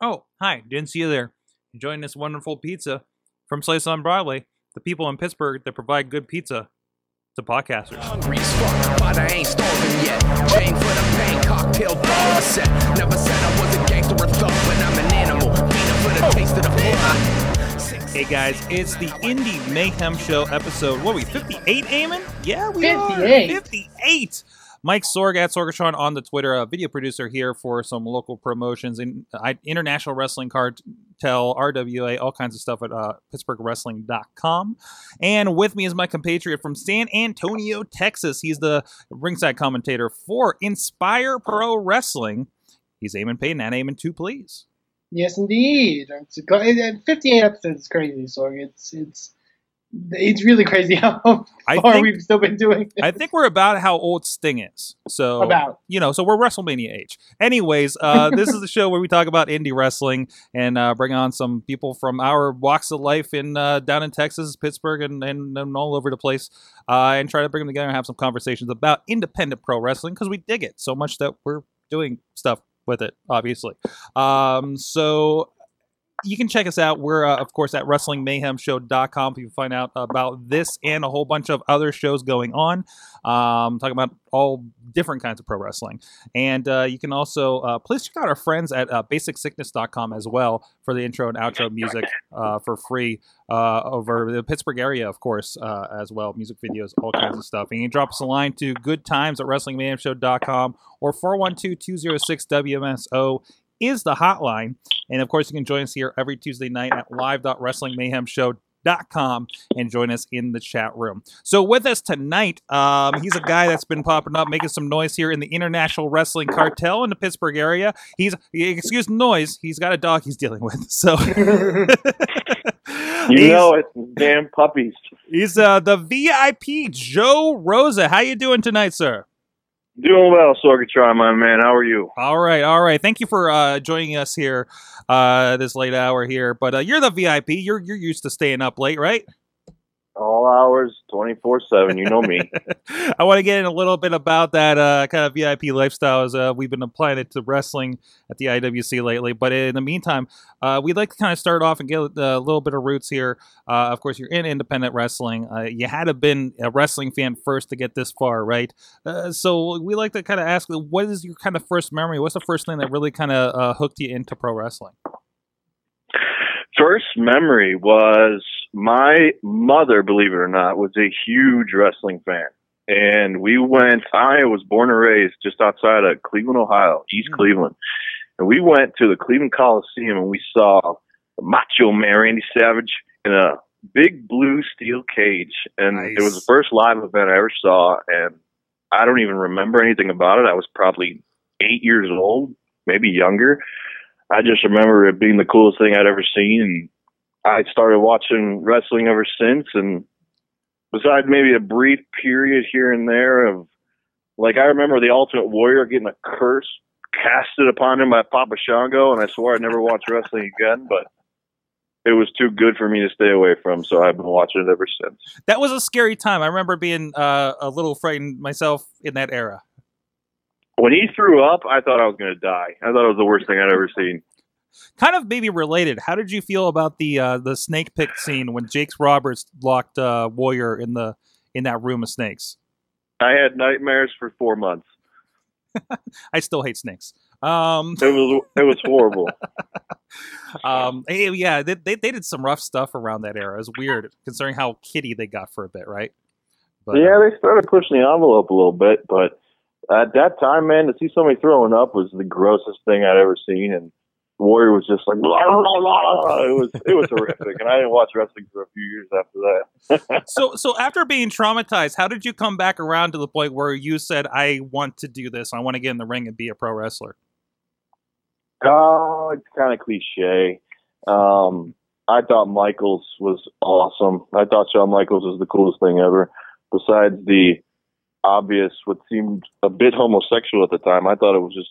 Oh, hi. Didn't see you there. Enjoying this wonderful pizza from Slice on Broadway. The people in Pittsburgh that provide good pizza to podcasters. Hungry as fuck, but I ain't starving yet. Chain for the pain, cocktail bar set. Never said I was a gangster or thug, but I'm an animal. Feeding for the taste of the floor. Hey guys, it's the Indie Mayhem Show episode. What are we, 58, Eamon? Yeah, we 58. are. 58. Mike Sorg at Sorgatron on the Twitter, a video producer here for some local promotions in uh, International Wrestling Cartel, RWA, all kinds of stuff at uh, PittsburghWrestling.com. And with me is my compatriot from San Antonio, Texas. He's the ringside commentator for Inspire Pro Wrestling. He's Eamon Payton at Eamon 2, please. Yes, indeed. It's a, and 58 episodes is crazy, so it's it's it's really crazy how far think- we've still been doing. This. I think we're about how old Sting is. So About. you know, so we're WrestleMania age. Anyways, uh, this is the show where we talk about indie wrestling and uh, bring on some people from our walks of life in uh, down in Texas, Pittsburgh, and, and, and all over the place, uh, and try to bring them together and have some conversations about independent pro wrestling because we dig it so much that we're doing stuff with it, obviously. Um, so you can check us out. We're, uh, of course, at WrestlingMayhemShow.com. You can find out about this and a whole bunch of other shows going on, um, talking about all different kinds of pro wrestling. And uh, you can also, uh, please check out our friends at uh, BasicSickness.com as well for the intro and outro music uh, for free uh, over the Pittsburgh area, of course, uh, as well. Music videos, all kinds of stuff. And you can drop us a line to goodtimes at WrestlingMayhemShow.com or 412 206 WMSO is the hotline. And of course, you can join us here every Tuesday night at live.wrestlingmayhemshow.com and join us in the chat room. So, with us tonight, um, he's a guy that's been popping up, making some noise here in the International Wrestling Cartel in the Pittsburgh area. He's, excuse noise, he's got a dog he's dealing with. So, You he's, know it's damn puppies. he's uh, the VIP Joe Rosa. How you doing tonight, sir? Doing well, Sorgatron, my man. How are you? All right, all right. Thank you for uh, joining us here uh, this late hour here. But uh, you're the VIP. You're you're used to staying up late, right? All hours, twenty four seven. You know me. I want to get in a little bit about that uh, kind of VIP lifestyle as uh, we've been applying it to wrestling at the IWC lately. But in the meantime, uh, we'd like to kind of start off and get a little bit of roots here. Uh, of course, you're in independent wrestling. Uh, you had to have been a wrestling fan first to get this far, right? Uh, so we like to kind of ask, what is your kind of first memory? What's the first thing that really kind of uh, hooked you into pro wrestling? First memory was my mother, believe it or not, was a huge wrestling fan. And we went, I was born and raised just outside of Cleveland, Ohio, East Hmm. Cleveland. And we went to the Cleveland Coliseum and we saw the Macho Man Randy Savage in a big blue steel cage. And it was the first live event I ever saw. And I don't even remember anything about it. I was probably eight years old, maybe younger. I just remember it being the coolest thing I'd ever seen. And I started watching wrestling ever since. And besides maybe a brief period here and there of, like, I remember the Ultimate Warrior getting a curse casted upon him by Papa Shango, and I swore I'd never watch wrestling again, but it was too good for me to stay away from, so I've been watching it ever since. That was a scary time. I remember being uh, a little frightened myself in that era. When he threw up, I thought I was going to die. I thought it was the worst thing I'd ever seen. Kind of maybe related. How did you feel about the uh, the snake pick scene when Jakes Roberts locked uh, Warrior in the in that room of snakes? I had nightmares for four months. I still hate snakes. Um, It was it was horrible. um, hey, yeah, they, they they did some rough stuff around that era. It was weird considering how kitty they got for a bit, right? But, uh, yeah, they started pushing the envelope a little bit, but at that time, man, to see somebody throwing up was the grossest thing I'd ever seen, and Warrior was just like, blah, blah, blah. it was it was horrific, and I didn't watch wrestling for a few years after that. so so after being traumatized, how did you come back around to the point where you said, "I want to do this. I want to get in the ring and be a pro wrestler"? Oh, it's kind of cliche. Um, I thought Michaels was awesome. I thought Shawn Michaels was the coolest thing ever. Besides the obvious, what seemed a bit homosexual at the time, I thought it was just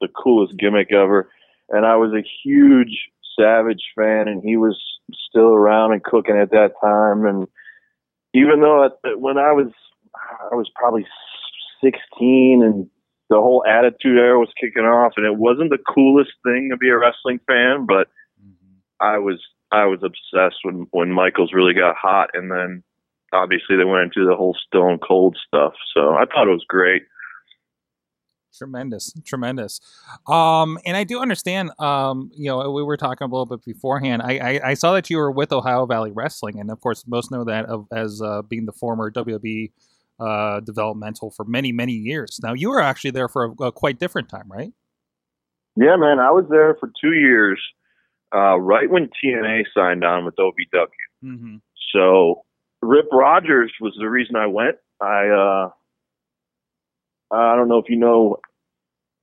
the coolest gimmick ever. And I was a huge Savage fan, and he was still around and cooking at that time. And even though at, when I was, I was probably 16 and the whole attitude era was kicking off, and it wasn't the coolest thing to be a wrestling fan, but mm-hmm. I was I was obsessed when when Michaels really got hot, and then obviously they went into the whole Stone Cold stuff. So I thought it was great. Tremendous, tremendous. Um, and I do understand. Um, you know, we were talking a little bit beforehand. I, I, I saw that you were with Ohio Valley Wrestling, and of course, most know that of, as uh, being the former WWE uh, developmental for many, many years. Now, you were actually there for a, a quite different time, right? Yeah, man, I was there for two years, uh, right when TNA signed on with OVW. Mm-hmm. So Rip Rogers was the reason I went. I uh, I don't know if you know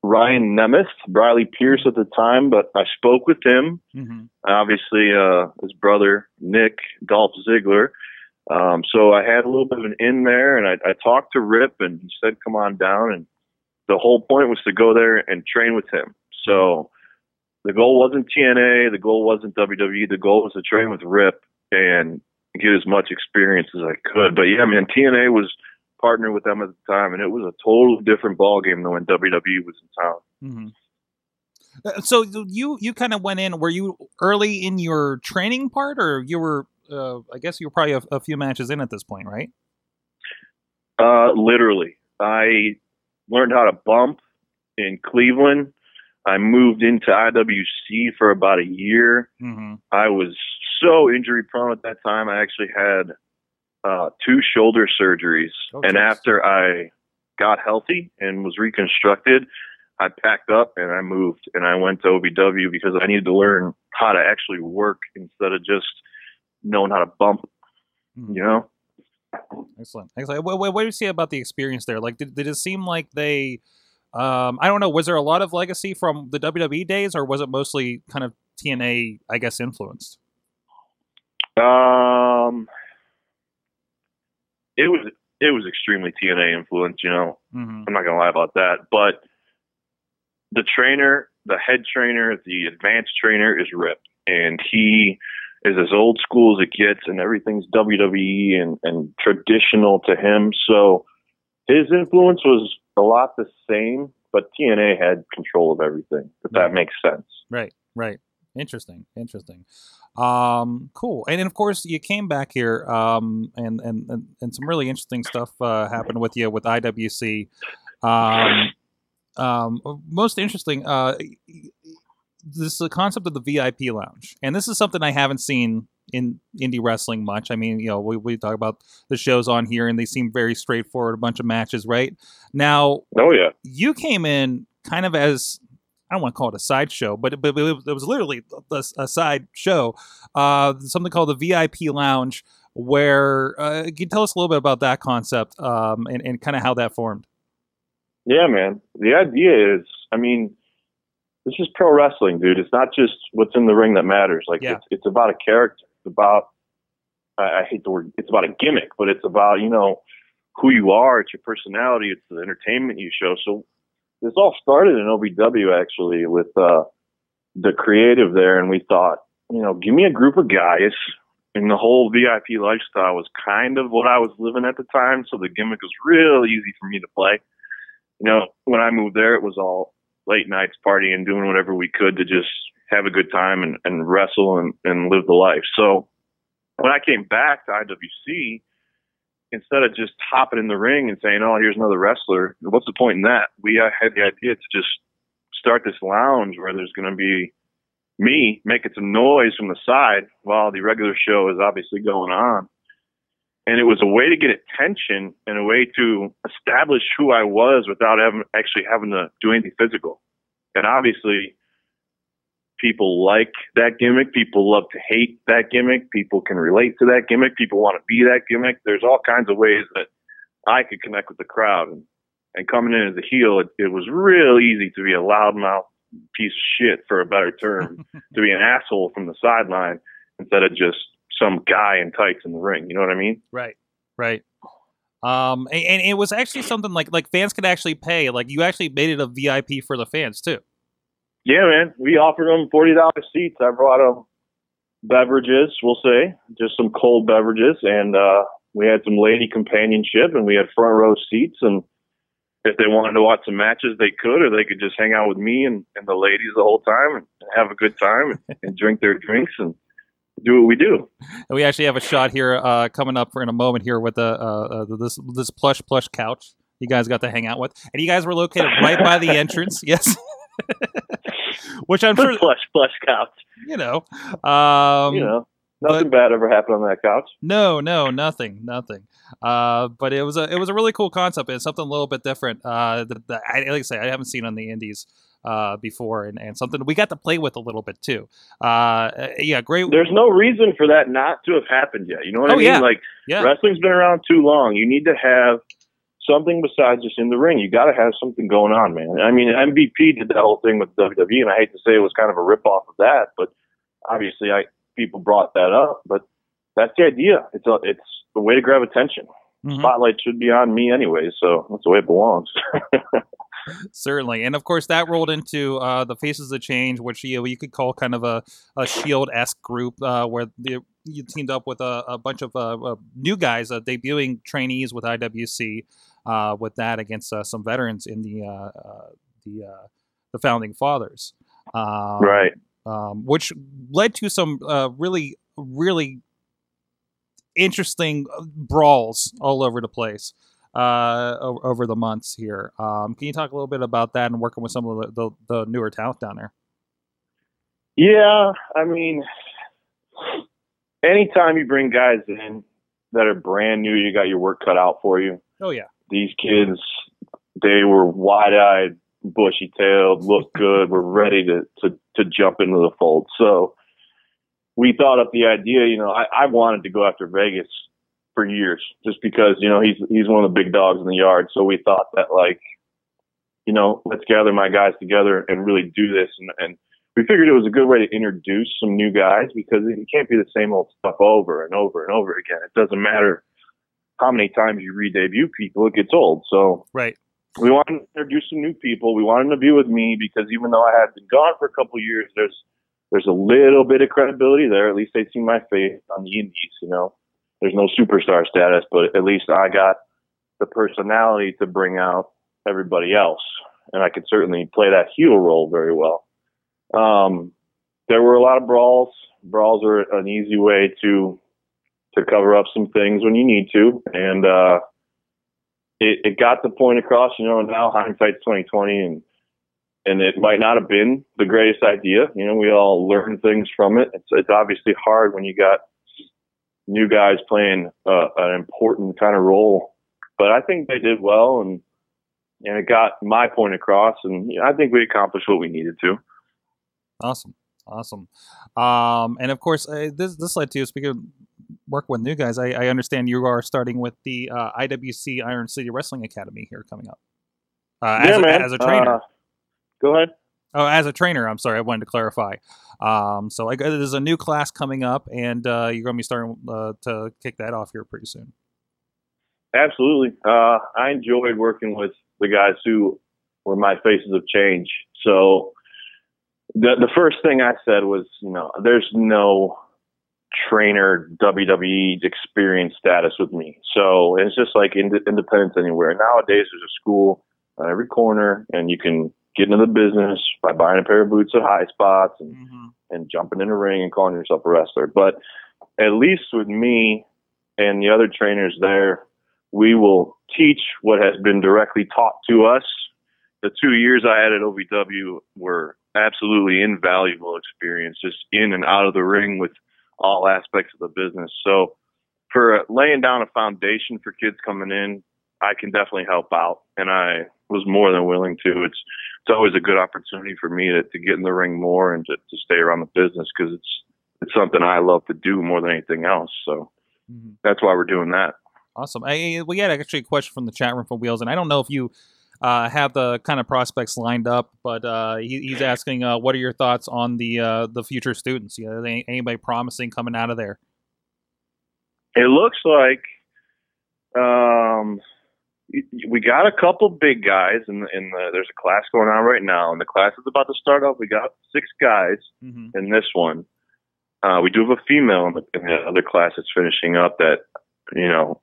Ryan Nemeth, Briley Pierce at the time, but I spoke with him. Mm-hmm. Obviously, uh, his brother Nick Dolph Ziggler. Um, so I had a little bit of an in there, and I, I talked to Rip, and he said, "Come on down." And the whole point was to go there and train with him. So the goal wasn't TNA, the goal wasn't WWE, the goal was to train with Rip and get as much experience as I could. But yeah, I mean, TNA was partnered with them at the time, and it was a totally different ball game than when WWE was in town. Mm-hmm. Uh, So you you kind of went in. Were you early in your training part, or you were? Uh, I guess you were probably a, a few matches in at this point, right? Uh, literally, I learned how to bump in Cleveland. I moved into IWC for about a year. Mm-hmm. I was so injury prone at that time. I actually had uh, two shoulder surgeries, Oh, and geez. after I got healthy and was reconstructed, I packed up and I moved and I went to OVW because I needed to learn how to actually work instead of just knowing how to bump. Mhm. You know? Excellent. Excellent. What, what, what do you see about the experience there? Like, did, did it seem like they? Um, I don't know. Was there a lot of legacy from the WWE days, or was it mostly kind of TNA? I guess influenced. Um, it was it was extremely TNA influenced. You know, Mm-hmm. I'm not gonna lie about that. But the trainer, the head trainer, the advanced trainer is Rip, and he is as old school as it gets, and everything's WWE and, and traditional to him. So his influence was a lot the same, but TNA had control of everything. If that makes sense. Right. Right. Interesting. Interesting. Um, cool. And then of course you came back here, um, and and and, and some really interesting stuff uh, happened with you with IWC. Um, um, most interesting. Uh, this is the concept of the VIP lounge, and this is something I haven't seen in indie wrestling much. I mean, you know, we, we talk about the shows on here, and they seem very straightforward. A bunch of matches, right? Now, Oh yeah. you came in kind of as I don't want to call it a sideshow, but but it was, literally a, a side show, uh, something called the VIP Lounge, where uh, can you tell us a little bit about that concept um, and, and kind of how that formed? Yeah, man. The idea is, I mean, this is pro wrestling, dude. It's not just what's in the ring that matters. Like, Yeah. it's, it's about a character. It's about, I, I hate the word, it's about a gimmick, but it's about, you know, who you are. It's your personality. It's the entertainment you show. So this all started in OVW, actually, with uh, the creative there. And we thought, you know, give me a group of guys. And the whole VIP lifestyle was kind of what I was living at the time. So the gimmick was real easy for me to play you know, when I moved there, it was all late nights partying doing whatever we could to just have a good time and, and wrestle and, and live the life. So when I came back to IWC, instead of just hopping in the ring and saying, oh, here's another wrestler, what's the point in that? We uh, had the idea to just start this lounge where there's going to be me making some noise from the side while the regular show is obviously going on and it was a way to get attention and a way to establish who I was without having actually having to do anything physical. And obviously, people like that gimmick. People love to hate that gimmick. People can relate to that gimmick. People want to be that gimmick. There's all kinds of ways that I could connect with the crowd. And, and coming in as a heel, it, it was real easy to be a loudmouth piece of shit, for a better term, to be an asshole from the sideline instead of just some guy in tights in the ring. You know what I mean? Right. Right. Um, and, and it was actually something like like fans could actually pay. Like you actually made it a VIP for the fans too. Yeah, man. We offered them forty dollars seats. I brought them beverages, we'll say, just some cold beverages, and uh, we had some lady companionship, and we had front row seats, and if they wanted to watch some matches, they could, or they could just hang out with me and, and the ladies the whole time and have a good time and, and drink their drinks and do what we do. And we actually have a shot here uh, coming up for in a moment here with the uh, uh, this this plush plush couch you guys got to hang out with, and you guys were located right by the entrance. Yes. Which I'm sure, plush plush couch. you know, um, you know, nothing bad ever happened on that couch. No, no, nothing, nothing. Uh, but it was a it was a really cool concept. It's something a little bit different. Uh, that, that I, like I say, I haven't seen on the indies uh, before, and, and something we got to play with a little bit too. Uh, yeah, great. There's no reason for that not to have happened yet. You know what Oh, I mean? yeah. Like Yeah, wrestling's been around too long. You need to have something besides just in the ring. You got to have something going on, man. I mean, MVP did that whole thing with WWE, and I hate to say it was kind of a rip off of that, but obviously, I people brought that up. But that's the idea. It's a it's a way to grab attention. Mhm. Spotlight should be on me anyway, so that's the way it belongs. certainly, and of course that rolled into uh, the Faces of Change, which you know, you could call kind of a, a Shield esque group, uh, where the, you teamed up with a, a bunch of uh, uh, new guys, uh, debuting trainees with IWC, with that against uh, some veterans in the uh, uh, the uh, the founding fathers, um, right. um, which led to some uh, really, really interesting uh, brawls all over the place uh, o- over the months here. Um, can you talk a little bit about that and working with some of the, the, the newer talent down there? Yeah, I mean, anytime you bring guys in that are brand new, you got your work cut out for you. Oh yeah, these kids, they were wide eyed, bushy tailed, looked good, were ready to, to, to jump into the fold. So we thought up the idea, you know, I, I wanted to go after Vegas for years just because, you know, he's, he's one of the big dogs in the yard. So we thought that like, you know, let's gather my guys together and really do this. And, and we figured it was a good way to introduce some new guys because it can't be the same old stuff over and over and over again. It doesn't matter how many times you re-debut people, it gets old. So right. we wanted to introduce some new people. We wanted them to be with me because even though I had been gone for a couple of years, there's there's a little bit of credibility there. At least they see my face on the indies, you know. There's no superstar status, but at least I got the personality to bring out everybody else. And I could certainly play that heel role very well. Um, there were a lot of brawls. Brawls are an easy way to to cover up some things when you need to. And uh it, it got the point across, you know, now hindsight's twenty twenty and and it might not have been the greatest idea. You know, we all learn things from it. It's it's obviously hard when you got new guys playing uh, an important kind of role. But I think they did well and and it got my point across and you know, I think we accomplished what we needed to. Awesome, awesome. Um, and of course, uh, this this led to speaking work with new guys. I, I understand you are starting with the uh, IWC Iron City Wrestling Academy here coming up. Uh, as, yeah, a, man. as a trainer. Uh, go ahead. Oh, as a trainer, I'm sorry, I wanted to clarify. Um, so I, there's a new class coming up, and uh, you're going to be starting uh, to kick that off here pretty soon. Absolutely. Uh, I enjoyed working with the guys who were my faces of change. So the the first thing I said was, you know, there's no trainer WWE experience status with me. So it's just like ind- independence anywhere. Nowadays, there's a school on every corner, and you can get into the business by buying a pair of boots at Highspots and mm-hmm. and jumping in a ring and calling yourself a wrestler. But at least with me and the other trainers there, we will teach what has been directly taught to us. The two years I had at OVW were absolutely invaluable experiences in and out of the ring with all aspects of the business. So for laying down a foundation for kids coming in, I can definitely help out, and I was more than willing to. It's it's always a good opportunity for me to, to get in the ring more and to, to stay around the business because it's it's something I love to do more than anything else. So Mhm. that's why we're doing that. Awesome. I, we had actually a question from the chat room for Wheels, and I don't know if you uh, have the kind of prospects lined up, but uh, he, he's asking, uh, what are your thoughts on the uh, the future students? You know, any- anybody promising coming out of there? It looks like um, we got a couple big guys, and in, in the, there's a class going on right now, and the class is about to start up. We got six guys Mm-hmm. in this one. Uh, we do have a female in the, in the other class that's finishing up that you know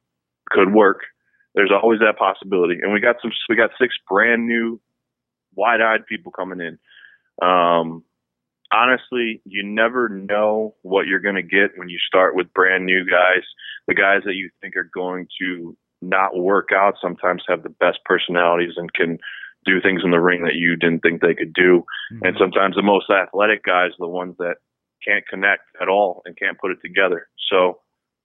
could work. There's always that possibility, and we got some. We got six brand new, wide-eyed people coming in. Um, honestly, you never know what you're going to get when you start with brand new guys. The guys that you think are going to not work out sometimes have the best personalities and can do things in the ring that you didn't think they could do. Mm-hmm. And sometimes the most athletic guys are the ones that can't connect at all and can't put it together. So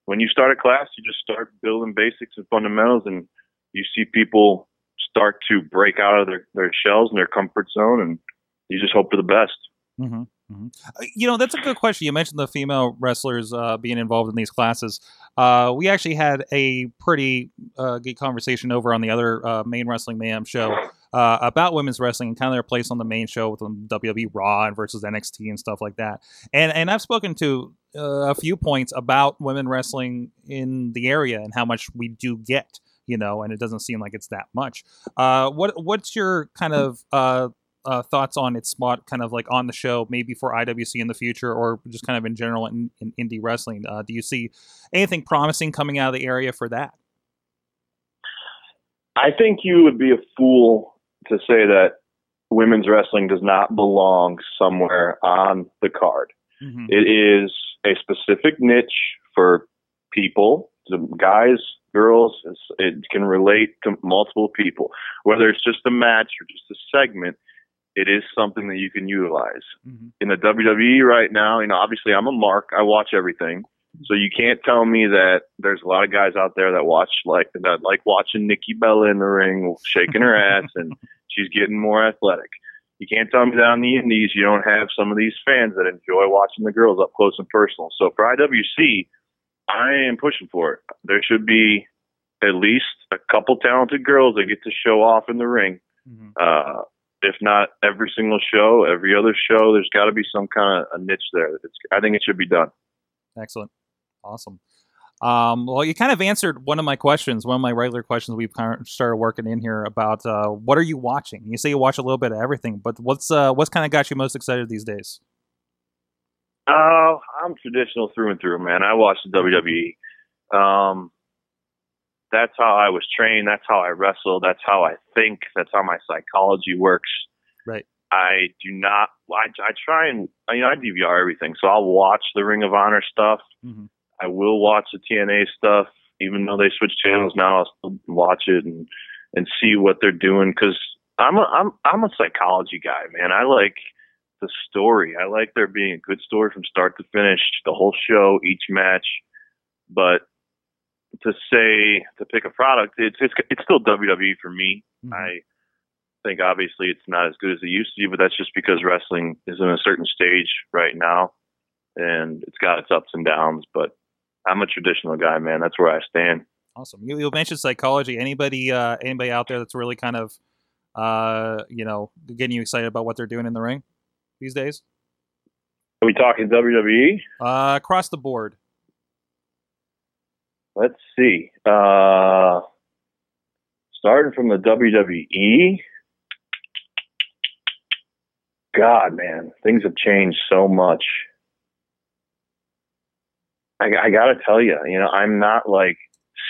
when you start a class, you just start building basics and fundamentals, and you see people start to break out of their, their shells and their comfort zone, and you just hope for the best. Mhm, mhm. Uh, You know, that's a good question. You mentioned the female wrestlers uh, being involved in these classes. Uh, we actually had a pretty uh, good conversation over on the other uh, main Wrestling Mayhem show uh, about women's wrestling and kind of their place on the main show with um, WWE Raw and versus NXT and stuff like that. And and I've spoken to uh, a few points about women wrestling in the area and how much we do get. You know, and it doesn't seem like it's that much. Uh, what what's your kind of uh, uh, thoughts on its spot, kind of like on the show, maybe for IWC in the future, or just kind of in general in, in indie wrestling? Uh, do you see anything promising coming out of the area for that? I think you would be a fool to say that women's wrestling does not belong somewhere on the card. Mm-hmm. It is a specific niche for people, the guys, girls. It can relate to multiple people, whether it's just a match or just a segment. It is something that you can utilize Mm-hmm. in the WWE right now. You know, obviously I'm a mark. I watch everything, so you can't tell me that there's a lot of guys out there that watch like that like watching Nikki Bella in the ring, shaking her ass, and she's getting more athletic. You can't tell me that on the Indies you don't have some of these fans that enjoy watching the girls up close and personal. So for IWC, I am pushing for it. There should be at least a couple talented girls that get to show off in the ring. Mm-hmm. Uh, if not every single show, every other show, there's got to be some kind of a niche there. It's, I think it should be done. Excellent, awesome. Um, well, you kind of answered one of my questions, one of my regular questions we've kind of started working in here about uh, what are you watching? You say you watch a little bit of everything, but what's uh, what's kind of got you most excited these days? Oh, I'm traditional through and through, man. I watch the WWE. Um, that's how I was trained. That's how I wrestle. That's how I think. That's how my psychology works. Right. I do not. I, I try and you know I DVR everything, so I'll watch the Ring of Honor stuff. Mm-hmm. I will watch the TNA stuff, even though they switch channels now. I'll still watch it and and see what they're doing because I'm a I'm I'm a psychology guy, man. I like the story. I like there being a good story from start to finish, the whole show, each match. But to say to pick a product, it's it's, it's still WWE for me. Mhm. I think obviously it's not as good as it used to be, but that's just because wrestling is in a certain stage right now, and it's got its ups and downs. But I'm a traditional guy, man. That's where I stand. Awesome. You, you mentioned psychology. Anybody uh, anybody out there that's really kind of uh, you know getting you excited about what they're doing in the ring these days? Are we talking WWE? Uh, across the board. Let's see. Uh, starting from the WWE. God, man, things have changed so much. I, I got to tell you, you know, I'm not like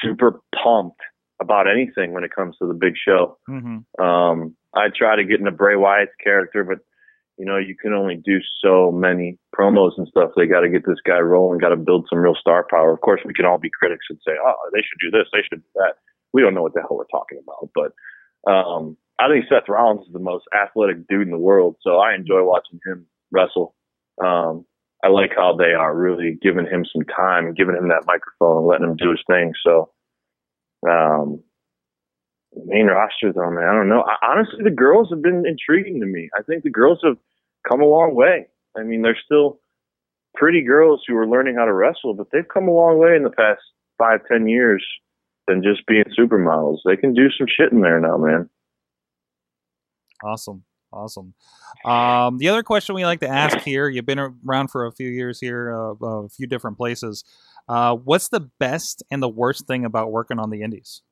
super pumped about anything when it comes to the big show. Mm-hmm. Um, I try to get into Bray Wyatt's character, but you know, you can only do so many promos and stuff. They got to get this guy rolling, got to build some real star power. Of course, we can all be critics and say, oh, they should do this, they should do that. We don't know what the hell we're talking about, but um, I think Seth Rollins is the most athletic dude in the world, so I enjoy watching him wrestle. Um, I like how they are really giving him some time and giving him that microphone and letting him do his thing. So, um, main roster though, man, I don't know. I, honestly, the girls have been intriguing to me. I think the girls have come a long way. I mean, they're still pretty girls who are learning how to wrestle, but they've come a long way in the past five, ten years than just being supermodels. They can do some shit in there now, man. Awesome. Awesome. Um, the other question we like to ask here, you've been around for a few years here, uh, a few different places. Uh, what's the best and the worst thing about working on the indies?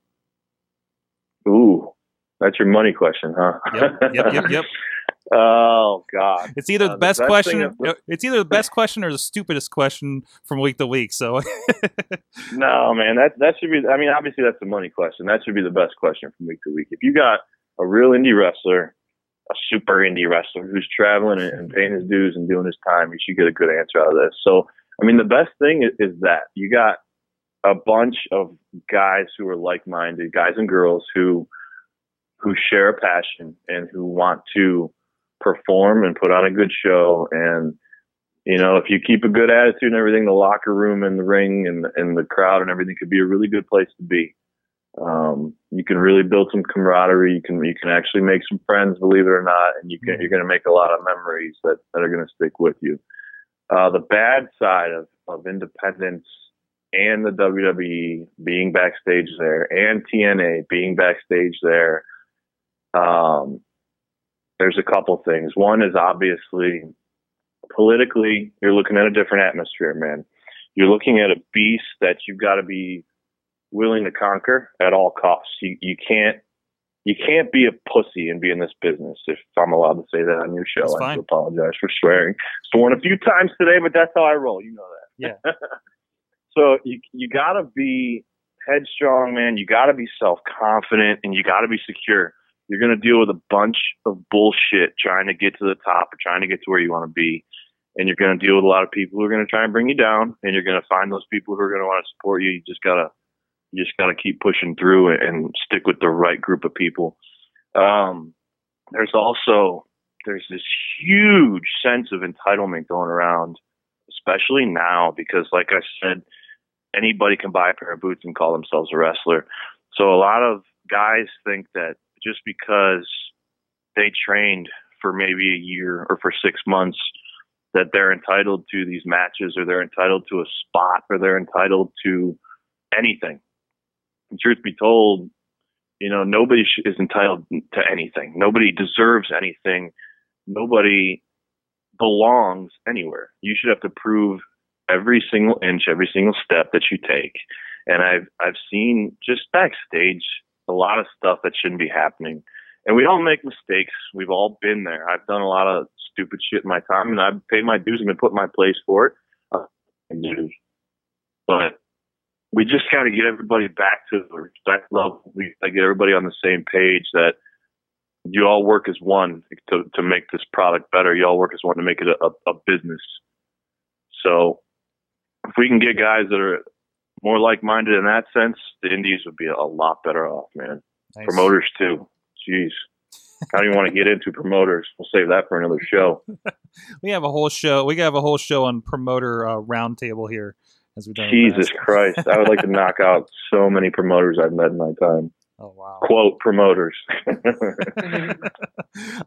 Ooh, that's your money question, huh? Yep, yep, yep, yep. Oh God. It's either Uh, the the best, best question. thing is- it's either the best question or the stupidest question from week to week. So No, man, that that should be. I mean, obviously that's the money question. That should be the best question from week to week. If you got a real indie wrestler, a super indie wrestler who's traveling and, paying his dues and doing his time, you should get a good answer out of this. So, I mean, the best thing is, is that you got a bunch of guys who are like-minded, guys and girls who who share a passion and who want to perform and put on a good show and you know, if you keep a good attitude and everything, the locker room and the ring and and the crowd and everything could be a really good place to be. Um, you can really build some camaraderie. You can you can actually make some friends, believe it or not, and you can you're going to make a lot of memories that that are going to stick with you. Uh, the bad side of of independence and the WWE being backstage there and TNA being backstage there. Um, there's a couple things. One is obviously politically, you're looking at a different atmosphere, man. You're looking at a beast that you've got to be willing to conquer at all costs. You you can't you can't be a pussy and be in this business. If I'm allowed to say that on your show, I apologize for swearing. Sworn a few times today, but that's how I roll. You know that. Yeah. so you you got to be headstrong, man. You got to be self confident, and you got to be secure. You're going to deal with a bunch of bullshit trying to get to the top or trying to get to where you want to be. And you're going to deal with a lot of people who are going to try and bring you down. And you're going to find those people who are going to want to support you. You just got to, you just got to keep pushing through and, stick with the right group of people. Um, there's also, there's this huge sense of entitlement going around, especially now, because like I said, anybody can buy a pair of boots and call themselves a wrestler. So a lot of guys think that just because they trained for maybe a year or for six months that they're entitled to these matches or they're entitled to a spot or they're entitled to anything. Truth be told, you know, nobody is entitled to anything. Nobody deserves anything. Nobody belongs anywhere. You should have to prove every single inch, every single step that you take. And I've I've seen just backstage a lot of stuff that shouldn't be happening. And we all make mistakes. We've all been there. I've done a lot of stupid shit in my time, and I've paid my dues and been put in my place for it. Uh. But we just got to get everybody back to the respect level. We got to get everybody on the same page that you all work as one to to make this product better. You all work as one to make it a, a, business. So if we can get guys that are more like-minded in that sense, the Indies would be a lot better off, man. Nice. Promoters too. Jeez, I don't even want to get into promoters. We'll save that for another show. We have a whole show. We have a whole show on promoter uh, roundtable here. As we've done. Jesus. Christ, I would like to knock out so many promoters I've met in my time. Oh wow. Quote promoters.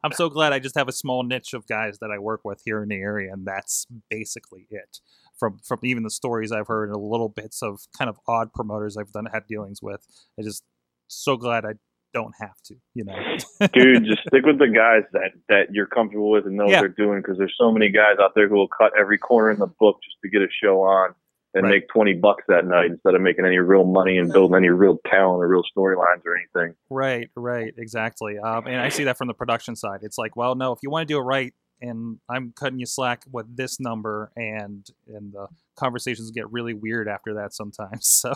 I'm so glad I just have a small niche of guys that I work with here in the area, and that's basically it. From from even the stories I've heard and the little bits of kind of odd promoters I've done had dealings with, I just so glad I don't have to. You know, Dude, just stick with the guys that that you're comfortable with and know Yeah. what they're doing because there's so many guys out there who will cut every corner in the book just to get a show on and Right. make 20 bucks that night instead of making any real money and building any real talent or real storylines or anything. right, right, exactly. Um, and I see that from the production side. It's like, well, no, if you want to do it right, and I'm cutting you slack with this number, and and the conversations get really weird after that sometimes. So.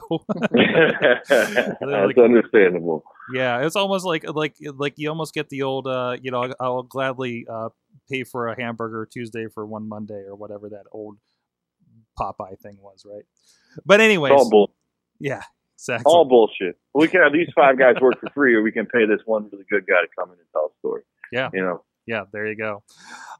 That's understandable. Yeah, it's almost like like like you almost get the old uh you know I'll, I'll gladly uh pay for a hamburger Tuesday for one Monday or whatever that old Popeye thing was, right? But anyways, all bull. yeah, exactly. All bullshit. We can have these five guys work for free, or we can pay this one really good guy to come in and tell a story. Yeah. You know. Yeah, there you go.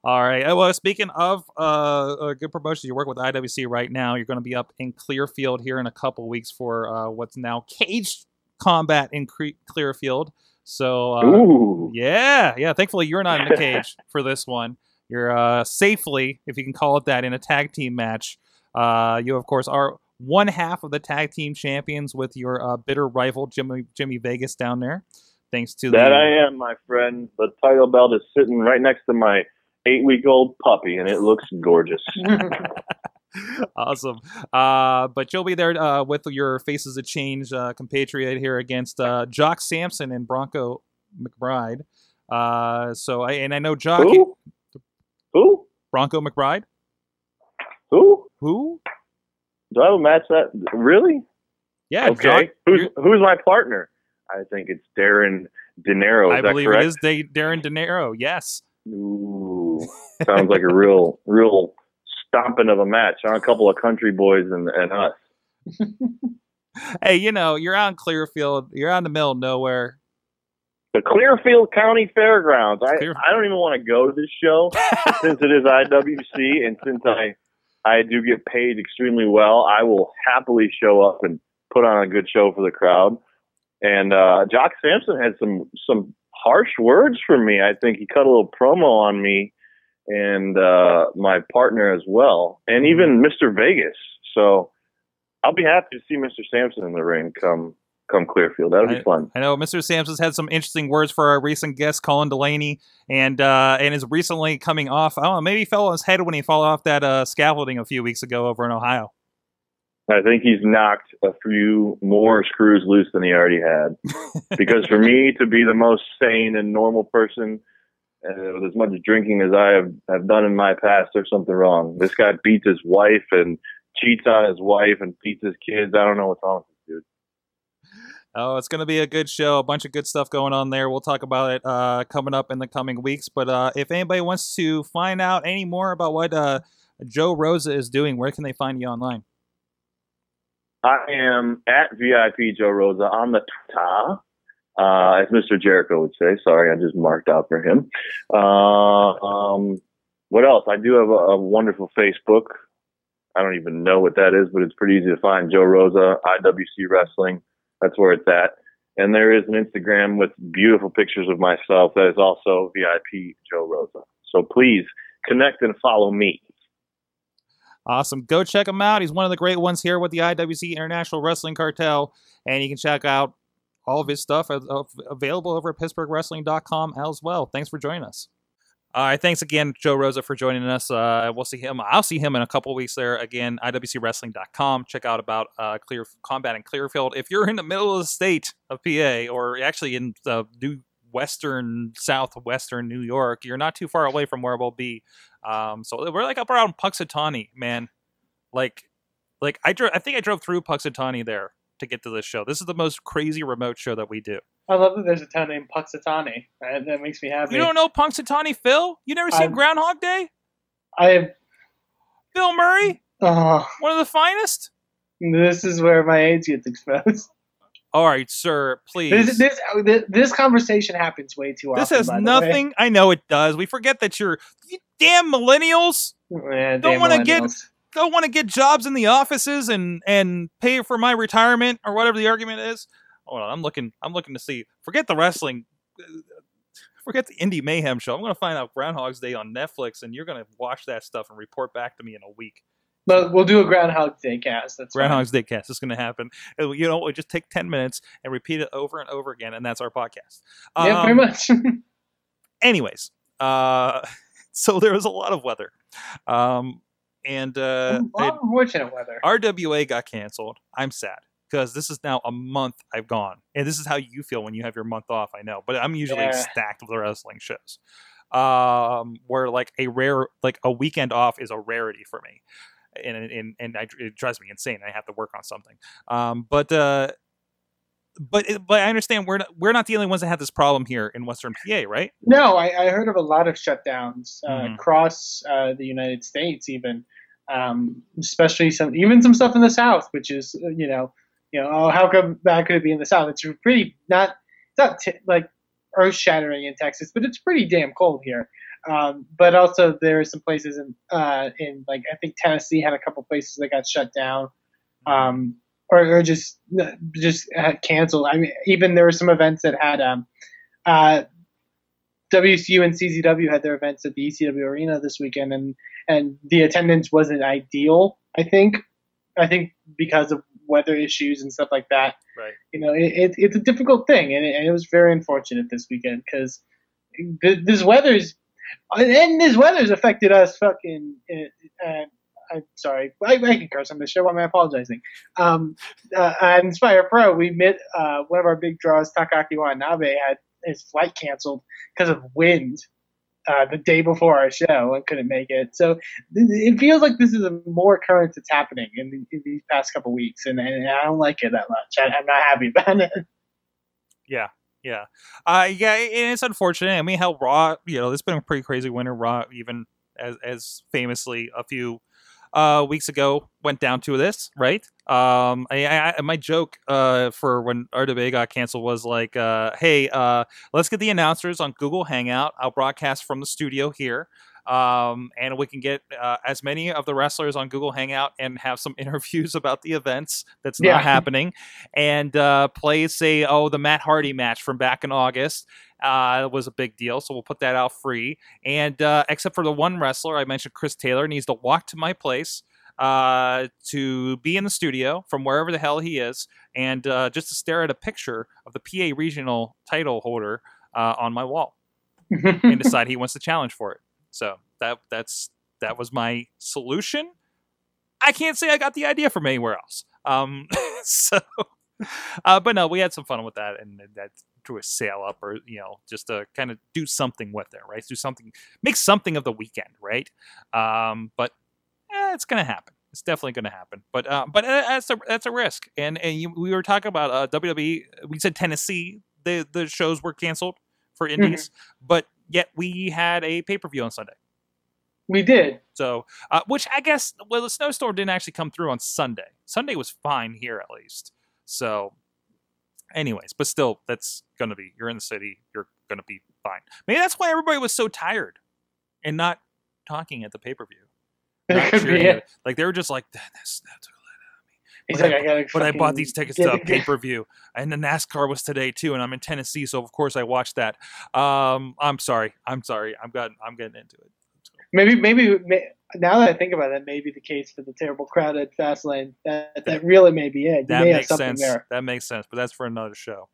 All right. Uh, Well, speaking of uh, a good promotion, you work with IWC right now. You're going to be up in Clearfield here in a couple weeks for uh, what's now Cage Combat in Clearfield. So, uh, yeah, yeah. Thankfully, you're not in the cage for this one. You're uh, safely, if you can call it that, in a tag team match. Uh, you, of course, are one half of the tag team champions with your uh, bitter rival Jimmy Jimmy Vegas down there. Thanks to That the I am, my friend. The title belt is sitting right next to my eight week old puppy, and it looks gorgeous. awesome. Uh, but you'll be there uh, with your Faces of Change uh, compatriot here against uh, Jock Sampson and Bronco McBride. Uh, so I and I know Jock Who? Who? Bronco McBride. Who? Who? Do I have a match that really? Yeah, okay. Who's who's my partner? I think it's Darren De Niro. Is I that believe correct? it is Da- Darren De Niro. Yes. Ooh, sounds like a real, real stomping of a match. On a couple of country boys and, and us. Hey, you know, you're on Clearfield. You're on the middle of nowhere. The Clearfield County Fairgrounds. I Clear- I don't even want to go to this show since it is IWC and since I I do get paid extremely well. I will happily show up and put on a good show for the crowd. And uh, Jock Sampson had some some harsh words for me. I think he cut a little promo on me and uh, my partner as well, and even Mr. Vegas. So I'll be happy to see Mr. Sampson in the ring come come Clearfield. That'll be fun. I know Mr. Sampson's had some interesting words for our recent guest, Colin Delaney, and uh, and is recently coming off. I don't know, maybe he fell on his head when he fell off that uh, scaffolding a few weeks ago over in Ohio. I think he's knocked a few more screws loose than he already had. because for me to be the most sane and normal person, uh, with as much drinking as I have, have done in my past, there's something wrong. This guy beats his wife and cheats on his wife and beats his kids. I don't know what's wrong with. Oh, it's going to be a good show. A bunch of good stuff going on there. We'll talk about it uh, coming up in the coming weeks. But uh, if anybody wants to find out any more about what uh, Joe Rosa is doing, where can they find you online? I am at VIP Joe Rosa on the Twitter, uh, as Mr. Jericho would say. Sorry, I just marked out for him. Uh, um, what else? I do have a, a wonderful Facebook. I don't even know what that is, but it's pretty easy to find. Joe Rosa, IWC Wrestling. That's where it's at. And there is an Instagram with beautiful pictures of myself that is also VIP Joe Rosa. So please connect and follow me. Awesome. Go check him out. He's one of the great ones here with the IWC International Wrestling Cartel. And you can check out all of his stuff av- av- available over at PittsburghWrestling.com as well. Thanks for joining us. All right. Thanks again, Joe Rosa, for joining us. Uh, we'll see him. I'll see him in a couple weeks there. Again, IWCWrestling.com. Check out about uh, Clear Combat in Clearfield. If you're in the middle of the state of PA or actually in the new western, southwestern New York, you're not too far away from where we'll be. Um, so we're like up around Punxsutawney, man. Like, like I drove. I think I drove through Punxsutawney there to get to this show. This is the most crazy remote show that we do. I love that there's a town named Punxsutawney. That, that makes me happy. You don't know Punxsutawney Phil? You never seen I'm- Groundhog Day? I have. Bill Murray, Oh, one of the finest. this is where my age gets exposed. All right, sir, please. This, uh, this this this conversation happens way too often. This has by the way. nothing. I know it does. We forget that you're you damn millennials. Yeah, Don't wanna get- Don't want to get jobs in the offices and and pay for my retirement or whatever the argument is. Hold on, I'm looking. I'm looking to see. Forget the wrestling. Forget the indie mayhem show. I'm going to find out Groundhog's Day on Netflix, and you're going to watch that stuff and report back to me in a week. But we'll do a Groundhog Day cast. That's fine. Groundhog's Day cast is going to happen. Uh, You know, we just take ten minutes and repeat it over and over again, and that's our podcast. Yeah, Um, pretty much. anyways, uh, so there was a lot of weather, um, and uh, a lot of unfortunate weather. RWA got canceled. I'm sad because this is now a month I've gone, and this is how you feel when you have your month off. I know, but I'm usually Yeah. stacked with wrestling shows, um, where like a rare, like a weekend off is a rarity for me, and and and I, it drives me insane. I have to work on something, um, but. Uh, but it- but I understand we're not, we're not the only ones that have this problem here in Western PA, right? No, I, I heard of a lot of shutdowns uh, Mhm. across uh, the United States, even um, especially some even some stuff in the South, which is uh, you know you know oh how come bad could it be in the South? It's pretty not it's not t- like earth shattering in Texas, but it's pretty damn cold here. Um, but also there are some places in uh, in like I think Tennessee had a couple places that got shut down. Um, or, or just just had canceled. I mean, even there were some events that had um, uh, WSU and CZW had their events at the ECW Arena this weekend, and and the attendance wasn't ideal. I think, I think because of weather issues and stuff like that. Right. You know, it, it, it's a difficult thing, and it, and it was very unfortunate this weekend because th- this weather's and this weather's affected us fucking. Uh, uh, I'm sorry, I, I can curse on this show. Why am I apologizing? Um, uh, at Inspire Pro, we met uh, one of our big draws, Takaaki Watanabe, had his flight canceled because of wind uh, the day before our show and couldn't make it. So it feels like this is a more occurrence that's happening in, the, in these past couple weeks, and, and I don't like it that much. I, I'm not happy about it. Yeah, yeah, uh, yeah. And it's unfortunate. I mean, how Raw, you know, it's been a pretty crazy winter. Raw, even as as famously a few uh, weeks ago went down to this, right? Um, I, I, my joke uh, for when our got canceled was like, uh, "Hey, uh, let's get the announcers on Google Hangout. I'll broadcast from the studio here." Um, and we can get uh, as many of the wrestlers on Google Hangout and have some interviews about the events that's Yeah. not happening, and uh, play say, oh, the Matt Hardy match from back in August uh, was a big deal, so we'll put that out free. And uh, except for the one wrestler I mentioned, Chris Taylor needs to walk to my place uh, to be in the studio from wherever the hell he is, and uh, just to stare at a picture of the PA regional title holder uh, on my wall and decide he wants to challenge for it. So that that's that was my solution. I can't say I got the idea from anywhere else. Um, so, uh, but no, we had some fun with that, and that drew a sale up, or you know, just to kind of do something with it, right? Do something, make something of the weekend, right? Um, but eh, it's gonna happen. It's definitely going to happen, but uh, but uh, that's a that's a risk. And and you, we were talking about uh, WWE. We said Tennessee. The the shows were canceled for indies, but yet we had a pay per view on Sunday. we did. So, uh, which I guess, well, the snowstorm didn't actually come through on Sunday. Sunday was fine here at least. So, anyways, but still, that's going to be, you're in the city, you're going to be fine. Maybe that's why everybody was so tired and not talking at the pay per view. That could be it. Like they were just like, that's, that's He's But like, I- I gotta but I bought these tickets to pay per view, and the NASCAR was today too, and I'm in Tennessee, so of course I watched that. Um, I'm sorry, I'm sorry, I'm got, I'm getting into it. Maybe, maybe may- now that I think about it, that may be the case for the terrible crowd at Fastlane. That that really may be it. You that makes sense. there. That makes sense, but that's for another show.